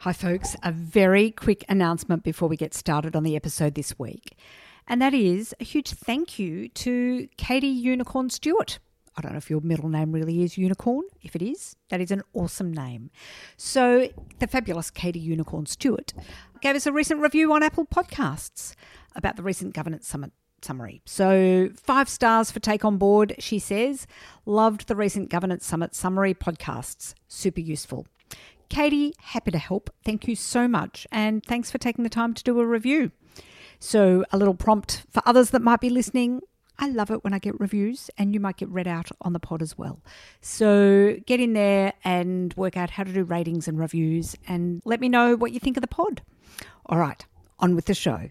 Hi, folks. A very quick announcement before we get started on the episode this week. And that is a huge thank you to Katie Unicorn Stewart. I don't know if your middle name really is Unicorn. If it is, that is an awesome name. So, the fabulous Katie Unicorn Stewart gave us a recent review on Apple Podcasts about the recent Governance Summit summary. So, five stars for Take On Board, she says. Loved the recent Governance Summit summary podcasts. Super useful. Katie, happy to help. Thank you so much. And thanks for taking the time to do a review. So, a little prompt for others that might be listening. I love it when I get reviews, and you might get read out on the pod as well. So, get in there and work out how to do ratings and reviews, and let me know what you think of the pod. All right, on with the show.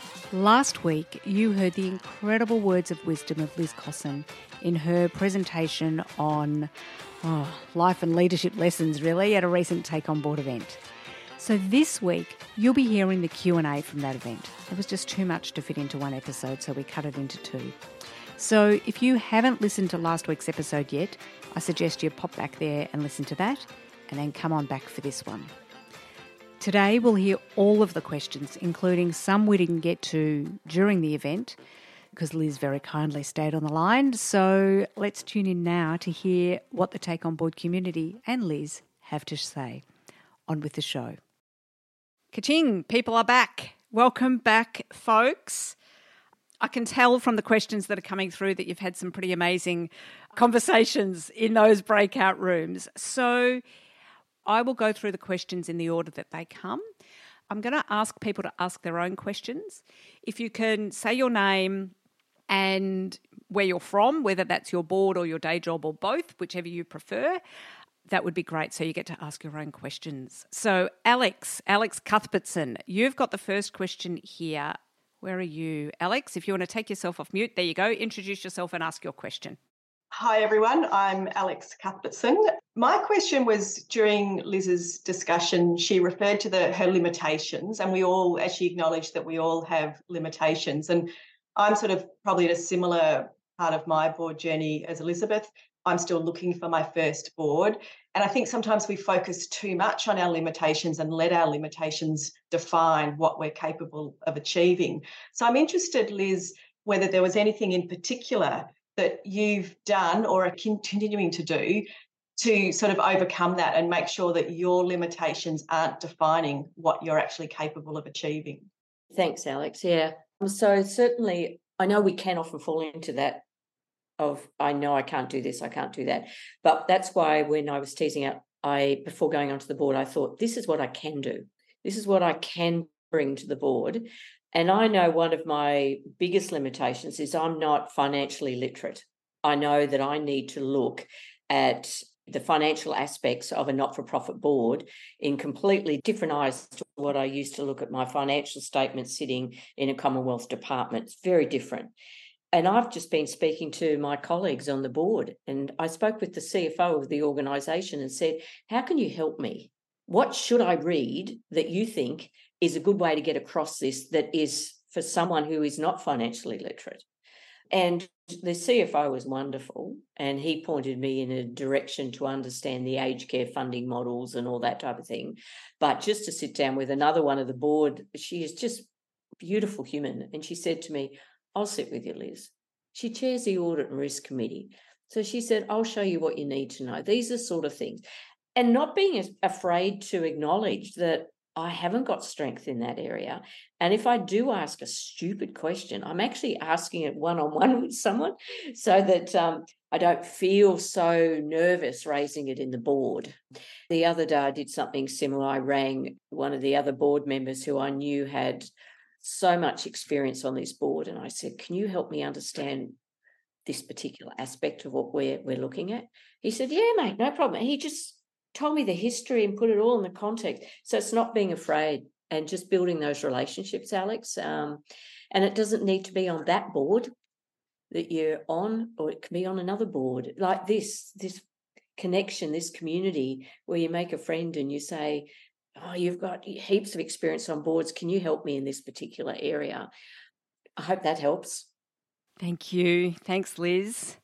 Last week, you heard the incredible words of wisdom of Liz Cosson in her presentation on oh, life and leadership lessons, really, at a recent Take On Board event. So this week, you'll be hearing the Q&A from that event. It was just too much to fit into one episode, so we cut it into two. So if you haven't listened to last week's episode yet, I suggest you pop back there and listen to that, and then come on back for this one. Today, we'll hear all of the questions, including some we didn't get to during the event, because Liz very kindly stayed on the line. So let's tune in now to hear what the Take On Board community and Liz have to say. On with the show. Kaching, people are back. Welcome back, folks. I can tell from the questions that are coming through that you've had some pretty amazing conversations in those breakout rooms. So, I will go through the questions in the order that they come. I'm going to ask people to ask their own questions. If you can say your name and where you're from, whether that's your board or your day job or both, whichever you prefer, that would be great. So you get to ask your own questions. So, Alex, Alex Cuthbertson, you've got the first question here. Where are you, Alex? If you want to take yourself off mute, there you go. Introduce yourself and ask your question. Hi, everyone. I'm Alex Cuthbertson. My question was during Liz's discussion, she referred to the her limitations, and we all, as she acknowledged, that we all have limitations. And I'm sort of probably at a similar part of my board journey as Elizabeth. I'm still looking for my first board. And I think sometimes we focus too much on our limitations and let our limitations define what we're capable of achieving. So I'm interested, Liz, whether there was anything in particular that you've done or are continuing to do to sort of overcome that and make sure that your limitations aren't defining what you're actually capable of achieving. Thanks, Alex. Yeah. Um, so, certainly, I know we can often fall into that of, I know I can't do this, I can't do that. But that's why when I was teasing out, I, before going onto the board, I thought, this is what I can do. This is what I can bring to the board. And I know one of my biggest limitations is I'm not financially literate. I know that I need to look at the financial aspects of a not for profit board in completely different eyes to what I used to look at my financial statements sitting in a Commonwealth department. It's very different. And I've just been speaking to my colleagues on the board, and I spoke with the CFO of the organisation and said, How can you help me? What should I read that you think is a good way to get across this that is for someone who is not financially literate. And the CFO was wonderful, and he pointed me in a direction to understand the aged care funding models and all that type of thing. But just to sit down with another one of the board, she is just beautiful human, and she said to me, "I'll sit with you, Liz." She chairs the audit and risk committee, so she said, "I'll show you what you need to know." These are sort of things, and not being afraid to acknowledge that I haven't got strength in that area. And if I do ask a stupid question, I'm actually asking it one on one with someone so that um, I don't feel so nervous raising it in the board. The other day, I did something similar. I rang one of the other board members who I knew had so much experience on this board. And I said, Can you help me understand this particular aspect of what we're we're looking at? He said, Yeah, mate, no problem. he just told me the history and put it all in the context. So it's not being afraid and just building those relationships, Alex. Um, and it doesn't need to be on that board that you're on, or it can be on another board like this, this connection, this community where you make a friend and you say, Oh, you've got heaps of experience on boards. Can you help me in this particular area? I hope that helps. Thank you. Thanks, Liz.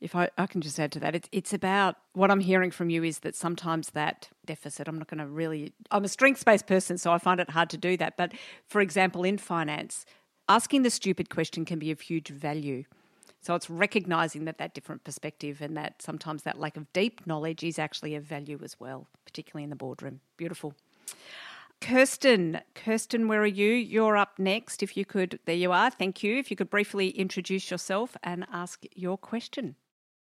If I, I can just add to that, it's, it's about what I'm hearing from you is that sometimes that deficit, I'm not going to really, I'm a strengths based person, so I find it hard to do that. But for example, in finance, asking the stupid question can be of huge value. So it's recognizing that that different perspective and that sometimes that lack of deep knowledge is actually of value as well, particularly in the boardroom. Beautiful. Kirsten, Kirsten, where are you? You're up next. If you could, there you are. Thank you. If you could briefly introduce yourself and ask your question.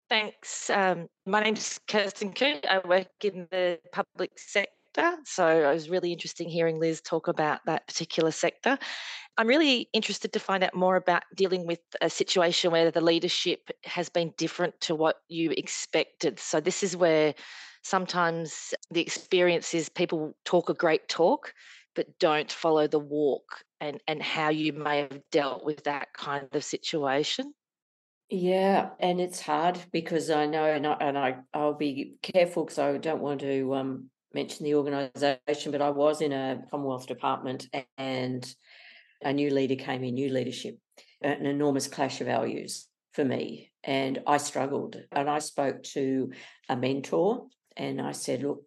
Thanks. Um, my name's Kirsten Coote. I work in the public sector. So I was really interested in hearing Liz talk about that particular sector. I'm really interested to find out more about dealing with a situation where the leadership has been different to what you expected. So this is where sometimes the experience is people talk a great talk but don't follow the walk and and how you may have dealt with that kind of situation yeah and it's hard because i know and, I, and I, i'll be careful because i don't want to um, mention the organization but i was in a commonwealth department and a new leader came in new leadership an enormous clash of values for me and i struggled and i spoke to a mentor and I said, Look,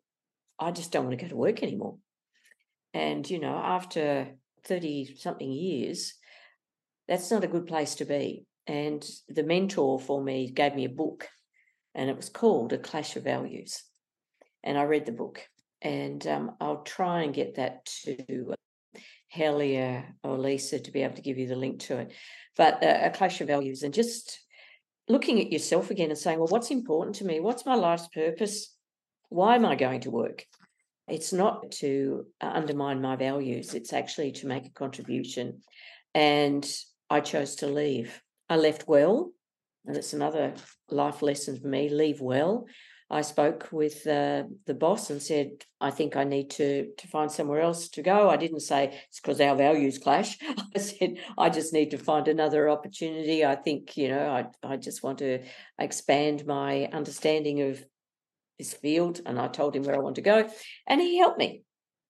I just don't want to go to work anymore. And, you know, after 30 something years, that's not a good place to be. And the mentor for me gave me a book, and it was called A Clash of Values. And I read the book, and um, I'll try and get that to Helia or Lisa to be able to give you the link to it. But uh, A Clash of Values, and just looking at yourself again and saying, well, what's important to me? What's my life's purpose? Why am I going to work? It's not to uh, undermine my values, it's actually to make a contribution. And I chose to leave. I left well, and it's another life lesson for me leave well. I spoke with uh, the boss and said, I think I need to, to find somewhere else to go. I didn't say it's because our values clash. I said, I just need to find another opportunity. I think, you know, I, I just want to expand my understanding of this field and I told him where I want to go and he helped me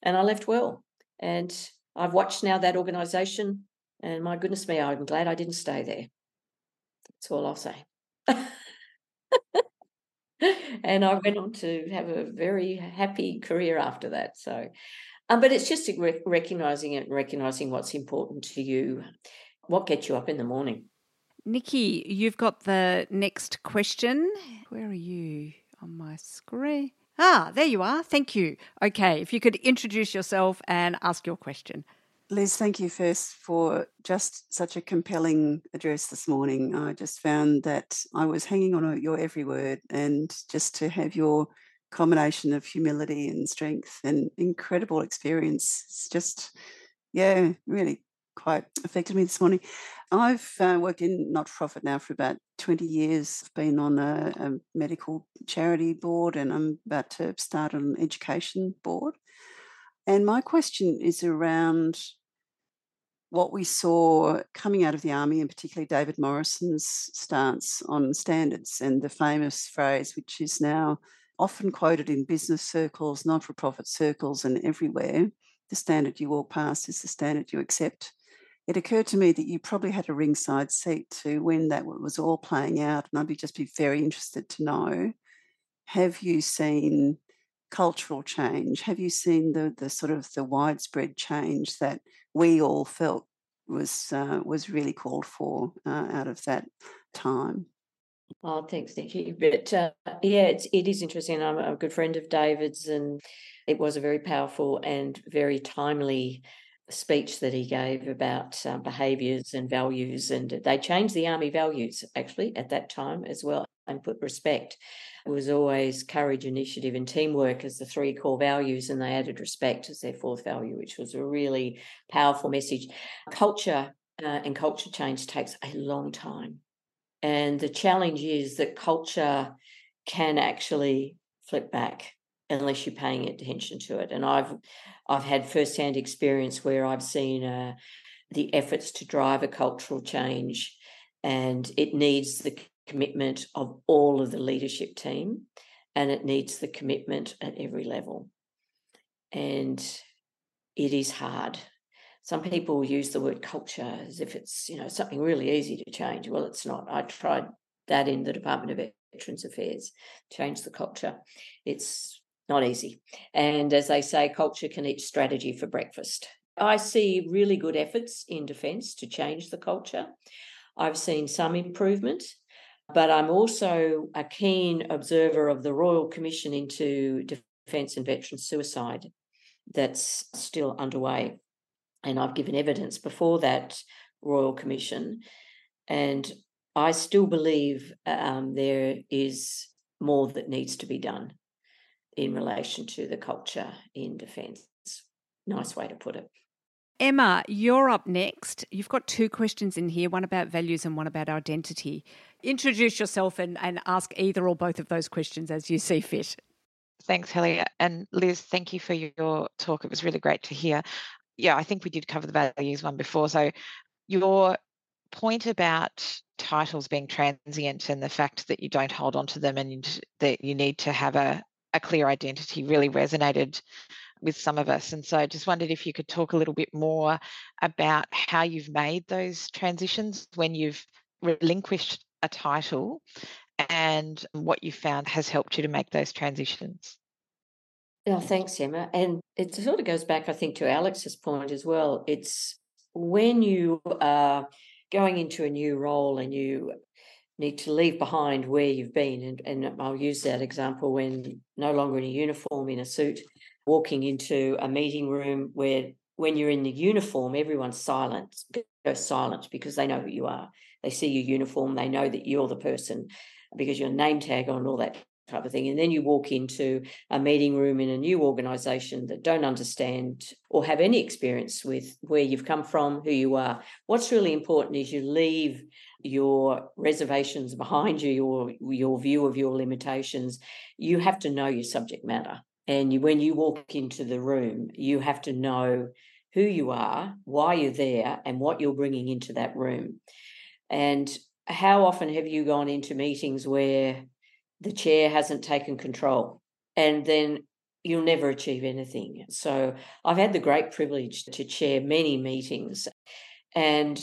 and I left well. And I've watched now that organization and my goodness me, I'm glad I didn't stay there. That's all I'll say. and I went on to have a very happy career after that. So, um, but it's just recognizing it, recognizing what's important to you, what gets you up in the morning. Nikki, you've got the next question. Where are you? on my screen. Ah, there you are. Thank you. Okay, if you could introduce yourself and ask your question. Liz, thank you first for just such a compelling address this morning. I just found that I was hanging on your every word, and just to have your combination of humility and strength and incredible experience, it's just, yeah, really quite affected me this morning. I've uh, worked in not for profit now for about 20 years. I've been on a, a, medical charity board and I'm about to start an education board. And my question is around what we saw coming out of the army, and particularly David Morrison's stance on standards and the famous phrase, which is now often quoted in business circles, not for profit circles, and everywhere the standard you walk past is the standard you accept it occurred to me that you probably had a ringside seat to when that was all playing out. And I'd be just be very interested to know have you seen cultural change? Have you seen the, the sort of the widespread change that we all felt was uh, was really called for uh, out of that time? Oh, thanks, Nikki. But uh, yeah, it's, it is interesting. I'm a good friend of David's, and it was a very powerful and very timely speech that he gave about uh, behaviours and values, and they changed the army values actually at that time as well and put respect. It was always courage, initiative, and teamwork as the three core values, and they added respect as their fourth value, which was a really powerful message. Culture uh, and culture change takes a long time. And the challenge is that culture can actually flip back unless you're paying attention to it. And I've I've had firsthand experience where I've seen uh, the efforts to drive a cultural change, and it needs the commitment of all of the leadership team, and it needs the commitment at every level. And it is hard. Some mm-hmm. people use the word culture as if it's you know something really easy to change. Well, it's not. I tried that in the Department of Veterans Affairs, change the culture. It's not easy. And as they say, culture can eat strategy for breakfast. I see really good efforts in defence to change the culture. I've seen some improvement, but I'm also a keen observer of the Royal Commission into Defence and Veteran Suicide that's still underway. And I've given evidence before that Royal Commission. And I still believe um, there is more that needs to be done in relation to the culture in defence. Nice way to put it. Emma, you're up next. You've got two questions in here one about values and one about identity. Introduce yourself and, and ask either or both of those questions as you see fit. Thanks, Helly. And Liz, thank you for your talk. It was really great to hear. Yeah, I think we did cover the values one before. So, your point about titles being transient and the fact that you don't hold on to them and that you need to have a, a clear identity really resonated with some of us. And so I just wondered if you could talk a little bit more about how you've made those transitions when you've relinquished a title and what you found has helped you to make those transitions. Yeah, thanks, Emma. And it sort of goes back, I think, to Alex's point as well. It's when you are going into a new role and you need to leave behind where you've been. And, and I'll use that example when no longer in a uniform, in a suit, walking into a meeting room where when you're in the uniform, everyone's silent, goes silent because they know who you are. They see your uniform, they know that you're the person because your name tag on all that type of thing. And then you walk into a meeting room in a new organization that don't understand or have any experience with where you've come from, who you are. What's really important is you leave your reservations behind you, your your view of your limitations. You have to know your subject matter. And you, when you walk into the room, you have to know who you are, why you're there, and what you're bringing into that room. And how often have you gone into meetings where the chair hasn't taken control and then you'll never achieve anything? So I've had the great privilege to chair many meetings and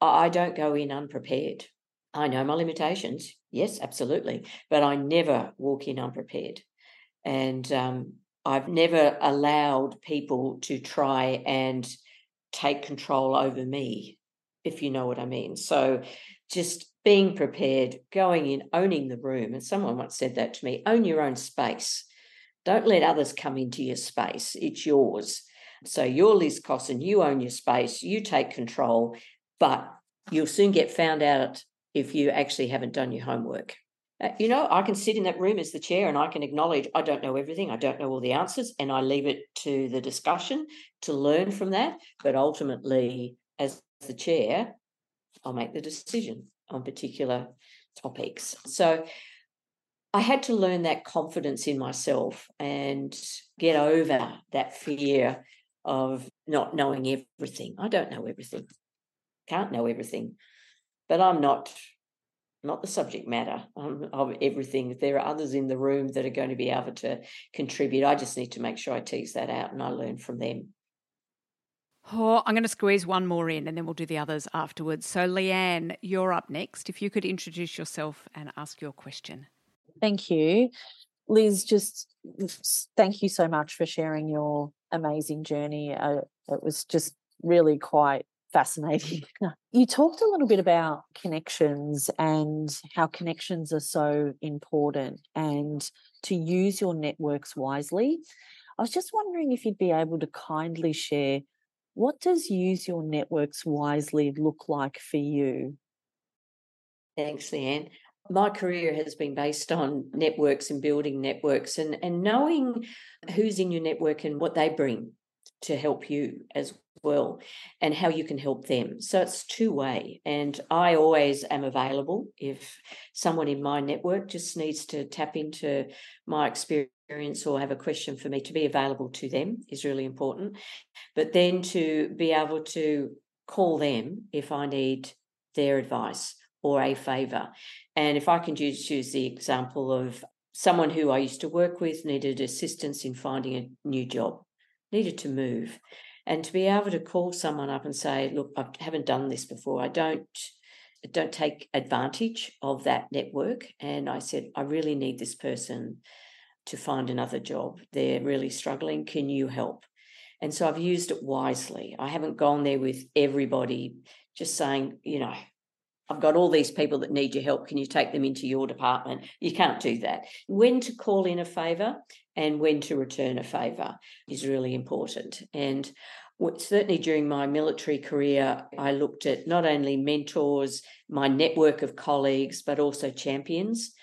I don't go in unprepared. I know my limitations, yes, absolutely, but I never walk in unprepared. And um, I've never allowed people to try and take control over me, if you know what I mean. So just being prepared, going in, owning the room. And someone once said that to me own your own space. Don't let others come into your space, it's yours. So you're Liz Cosson, you own your space, you take control, but you'll soon get found out if you actually haven't done your homework. Uh, you know, I can sit in that room as the chair and I can acknowledge I don't know everything, I don't know all the answers, and I leave it to the discussion to learn from that. But ultimately, as the chair, I'll make the decision on particular topics. So I had to learn that confidence in myself and get over that fear of not knowing everything. I don't know everything, can't know everything, but I'm not not the subject matter of everything. There are others in the room that are going to be able to contribute, I just need to make sure I tease that out and I learn from them. Oh, I'm going to squeeze one more in and then we'll do the others afterwards. So, Leanne, you're up next. If you could introduce yourself and ask your question. Thank you. Liz, just thank you so much for sharing your amazing journey. Uh, it was just really quite fascinating. you talked a little bit about connections and how connections are so important and to use your networks wisely. I was just wondering if you'd be able to kindly share what does use your networks wisely look like for you? Thanks, Leanne. My career has been based on networks and building networks and, and knowing who's in your network and what they bring to help you as well and how you can help them. So it's two way. And I always am available if someone in my network just needs to tap into my experience or have a question for me to be available to them is really important. But then to be able to call them if I need their advice or a favor. And if I can just use the example of someone who I used to work with needed assistance in finding a new job, needed to move. And to be able to call someone up and say, look, I haven't done this before. I don't don't take advantage of that network. And I said, I really need this person to find another job. They're really struggling. Can you help? And so I've used it wisely. I haven't gone there with everybody just saying, you know, I've got all these people that need your help. Can you take them into your department? You can't do that. When to call in a favour and when to return a favour is really important. And certainly during my military career, I looked at not only mentors, my network of colleagues, but also champions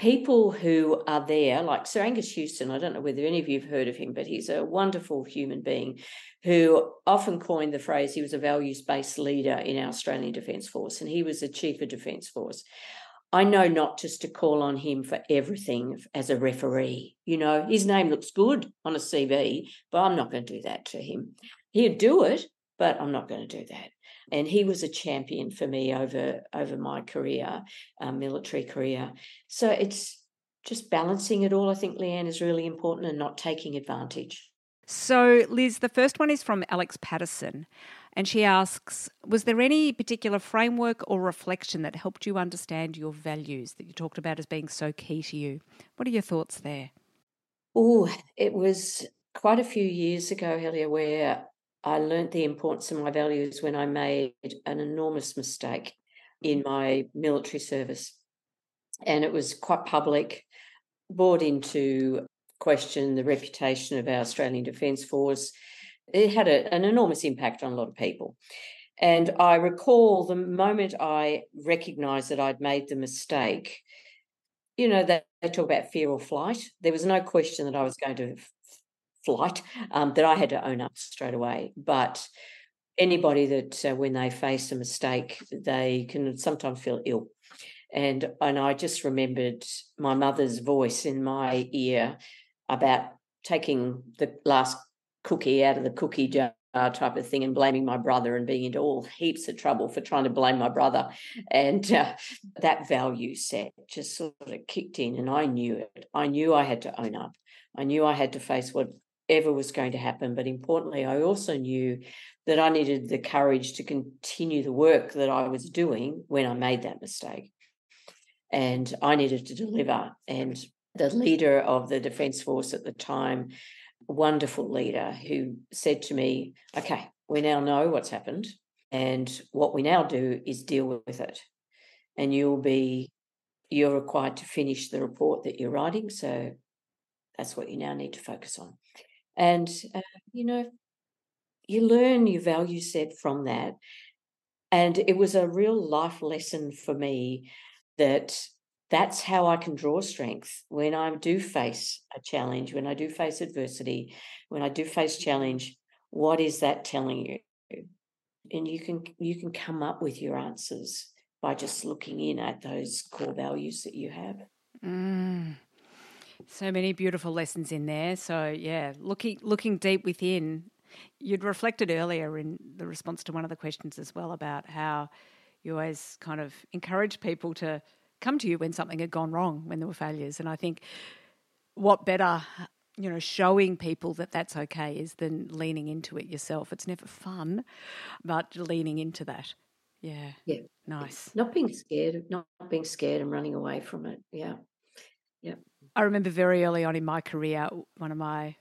people who are there, like Sir Angus Houston, I don't know whether any of you have heard of him, but he's a wonderful human being who often coined the phrase he was a values based leader in our Australian Defence Force, and he was the Chief of Defence Force. I know not just to call on him for everything as a referee. You know, his name looks good on a CV, but I'm not going to do that to him. He'd do it, but I'm not going to do that and he was a champion for me over over my career, uh, military career. So it's just balancing it all. I think Leanne is really important and not taking advantage. So, Liz, the first one is from Alex Patterson. And she asks Was there any particular framework or reflection that helped you understand your values that you talked about as being so key to you? What are your thoughts there? Oh, it was quite a few years ago, Helia, where I learnt the importance of my values when I made an enormous mistake in my military service. And it was quite public, brought into question the reputation of our Australian Defence Force. It had a, an enormous impact on a lot of people. And I recall the moment I recognised that I'd made the mistake, you know, they, they talk about fear or flight. There was no question that I was going to flight um, that I had to own up straight away. But anybody that uh, when they face a mistake, they can sometimes feel ill. And and I just remembered my mother's voice in my ear about taking the last cookie out of the cookie jar type of thing and blaming my brother and being into all heaps of trouble for trying to blame my brother. And uh, that value set just sort of kicked in, and I knew it. I knew I had to own up. I knew I had to face what whatever was going to happen. But importantly, I also knew that I needed the courage to continue the work that I was doing when I made that mistake. And I needed to deliver. And the leader of the Defence Force at the time, wonderful leader, who said to me, Okay, we now know what's happened. And what we now do is deal with it. And you'll be, you're required to finish the report that you're writing. So that's what you now need to focus on. And, uh, you know, you learn your value set from that. And it was a real life lesson for me that that's how I can draw strength when I do face a challenge, when I do face adversity, when I do face challenge. What is that telling you? And you can you can come up with your answers by just looking in at those core values that you have. Mm. So many beautiful lessons in there. So yeah, looking looking deep within. You'd reflected earlier in the response to one of the questions as well about how you always kind of encourage people to come to you when something had gone wrong, when there were failures. And I think what better, you know, showing people that that's okay is than leaning into it yourself. It's never fun, but leaning into that. Yeah. Yeah. Nice. Not being scared, not being scared and running away from it. Yeah. Yeah. I remember very early on in my career, one of my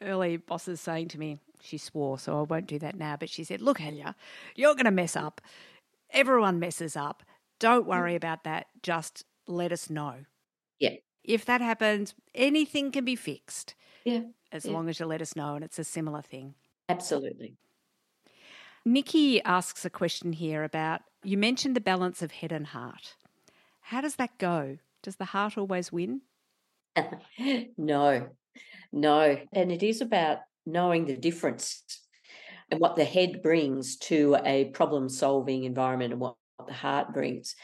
early bosses saying to me, she swore, so I won't do that now, but she said, Look, Helia, you're going to mess up. Everyone messes up. Don't mm. worry about that. Just let us know. Yeah. If that happens, anything can be fixed. Yeah. As yeah. long as you let us know. And it's a similar thing. Absolutely. Nikki asks a question here about you mentioned the balance of head and heart. How does that go? Does the heart always win? no, no. And it is about knowing the difference. and what the head brings to a problem solving environment and what the heart brings.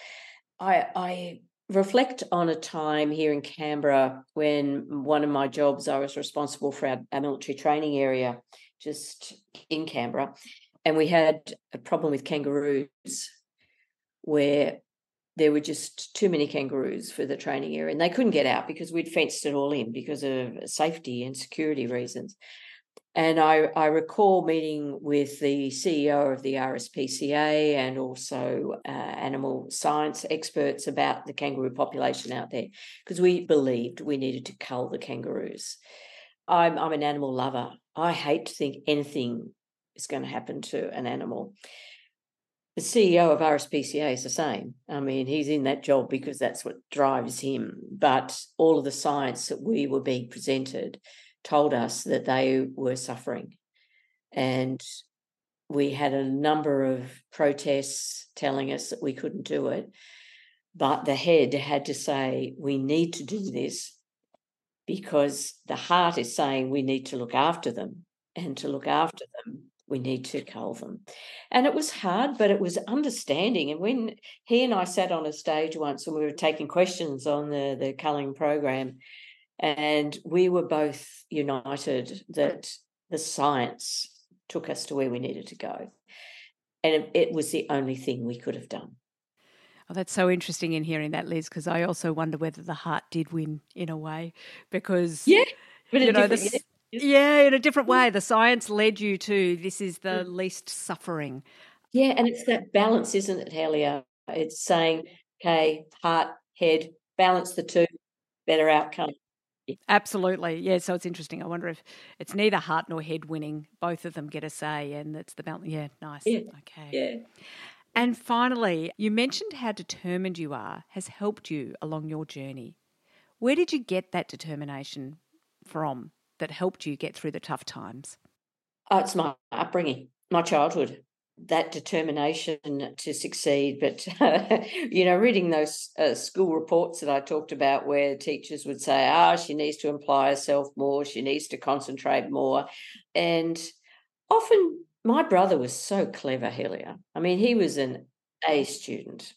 I, I reflect on a time here in Canberra when one of my jobs, I was responsible for our, our military training area just in Canberra. And we had a problem with kangaroos where there were just too many kangaroos for the training area and they couldn't get out because we'd fenced it all in because of safety and security reasons. And I, I recall meeting with the CEO of the RSPCA and also uh, animal science experts about the kangaroo population out there because we believed we needed to cull the kangaroos. I'm, I'm an animal lover. I hate to think anything is going to happen to an animal. The CEO of RSPCA is the same. I mean, he's in that job because that's what drives him. But all of the science that we were being presented told us that they were suffering. And we had a number of protests telling us that we couldn't do it. But the head had to say, we need to do this because the heart is saying we need to look after them. And to look after them, we need to cull them. And it was hard, but it was understanding. And when he and I sat on a stage once and we were taking questions on the, the culling program, and we were both united that the science took us to where we needed to go. And it, it was the only thing we could have done. Oh, that's so interesting in hearing that, Liz, because I also wonder whether the heart did win in a way. Because, yeah, but you know, the, yeah, in a different way. The science led you to this is the mm. least suffering. Yeah, and it's that balance, isn't it, Helia? It's saying, okay, heart, head, balance the two, better outcome. Absolutely. Yeah. So it's interesting. I wonder if it's neither heart nor head winning. Both of them get a say, and it's the balance. Yeah. Nice. Yeah. Okay. Yeah. And finally, you mentioned how determined you are has helped you along your journey. Where did you get that determination from that helped you get through the tough times? Oh, it's my upbringing, my childhood that determination to succeed. But, uh, you know, reading those uh, school reports that I talked about where teachers would say, ah, oh, she needs to apply herself more, she needs to concentrate more. And often my brother was so clever, Helia. I mean, he was an A student,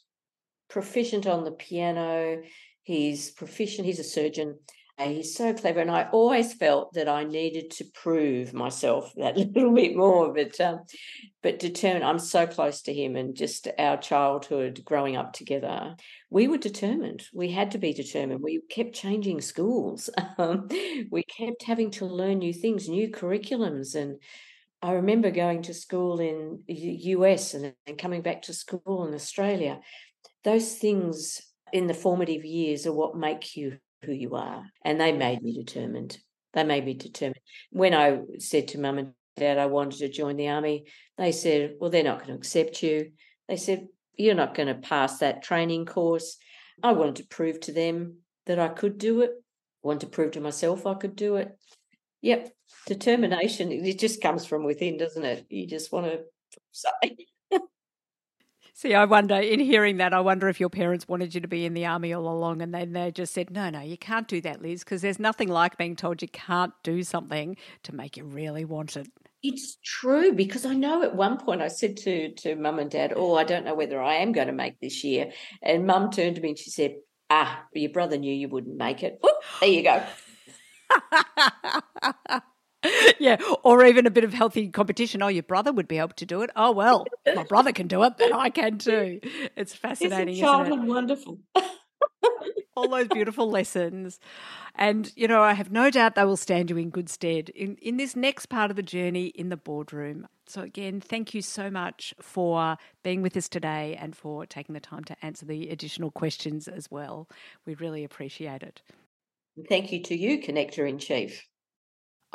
proficient on the piano. He's proficient, he's a surgeon. He's so clever, and I always felt that I needed to prove myself that little bit more. But um, but determined, I'm so close to him, and just our childhood growing up together, we were determined. We had to be determined. We kept changing schools. Um, we kept having to learn new things, new curriculums, and I remember going to school in the US and, and coming back to school in Australia. Those things in the formative years are what make you who you are. And they made me determined. They made me determined. When I said to mum and dad I wanted to join the army, they said, Well, they're not going to accept you. They said, You're not going to pass that training course. I wanted to prove to them that I could do it. I wanted to prove to myself I could do it. Yep. Determination, it just comes from within, doesn't it? You just want to say. See, I wonder, in hearing that, I wonder if your parents wanted you to be in the army all along and then they just said, no, no, you can't do that, Liz, because there's nothing like being told you can't do something to make you really want it. It's true because I know at one point I said to to mum and dad, "Oh, I don't know whether I am going to make this year." And mum turned to me and she said, "Ah, your brother knew you wouldn't make it. Whoop, there you go." yeah, or even a bit of healthy competition. Oh, your brother would be able to do it. Oh well, my brother can do it, then I can too. It's fascinating. Isn't childhood wonderful? All those beautiful lessons, and you know, I have no doubt they will stand you in good stead in in this next part of the journey in the boardroom. So again, thank you so much for being with us today and for taking the time to answer the additional questions as well. We really appreciate it. Thank you to you, Connector in Chief.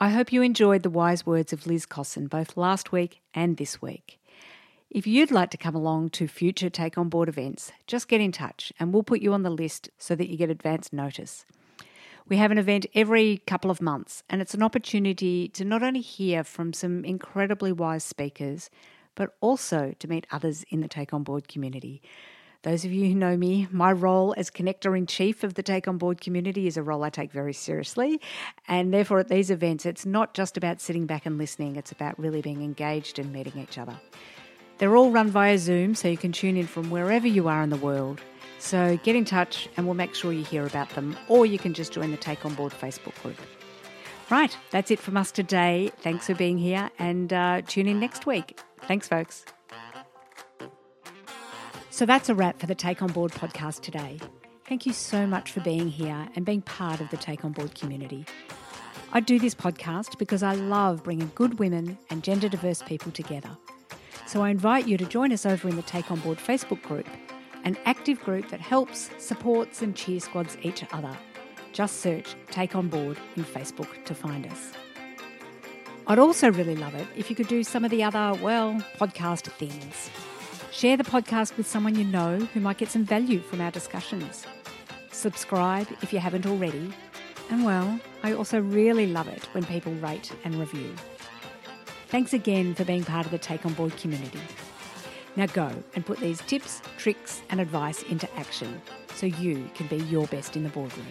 I hope you enjoyed the wise words of Liz Cosson both last week and this week. If you'd like to come along to future Take On Board events, just get in touch and we'll put you on the list so that you get advance notice. We have an event every couple of months, and it's an opportunity to not only hear from some incredibly wise speakers, but also to meet others in the Take On Board community. Those of you who know me, my role as connector in chief of the Take On Board community is a role I take very seriously. And therefore, at these events, it's not just about sitting back and listening, it's about really being engaged and meeting each other. They're all run via Zoom, so you can tune in from wherever you are in the world. So get in touch and we'll make sure you hear about them, or you can just join the Take On Board Facebook group. Right, that's it from us today. Thanks for being here and uh, tune in next week. Thanks, folks. So that's a wrap for the Take On Board podcast today. Thank you so much for being here and being part of the Take On Board community. I do this podcast because I love bringing good women and gender diverse people together. So I invite you to join us over in the Take On Board Facebook group, an active group that helps, supports, and cheer squads each other. Just search Take On Board in Facebook to find us. I'd also really love it if you could do some of the other, well, podcast things. Share the podcast with someone you know who might get some value from our discussions. Subscribe if you haven't already. And well, I also really love it when people rate and review. Thanks again for being part of the Take On Board community. Now go and put these tips, tricks, and advice into action so you can be your best in the boardroom.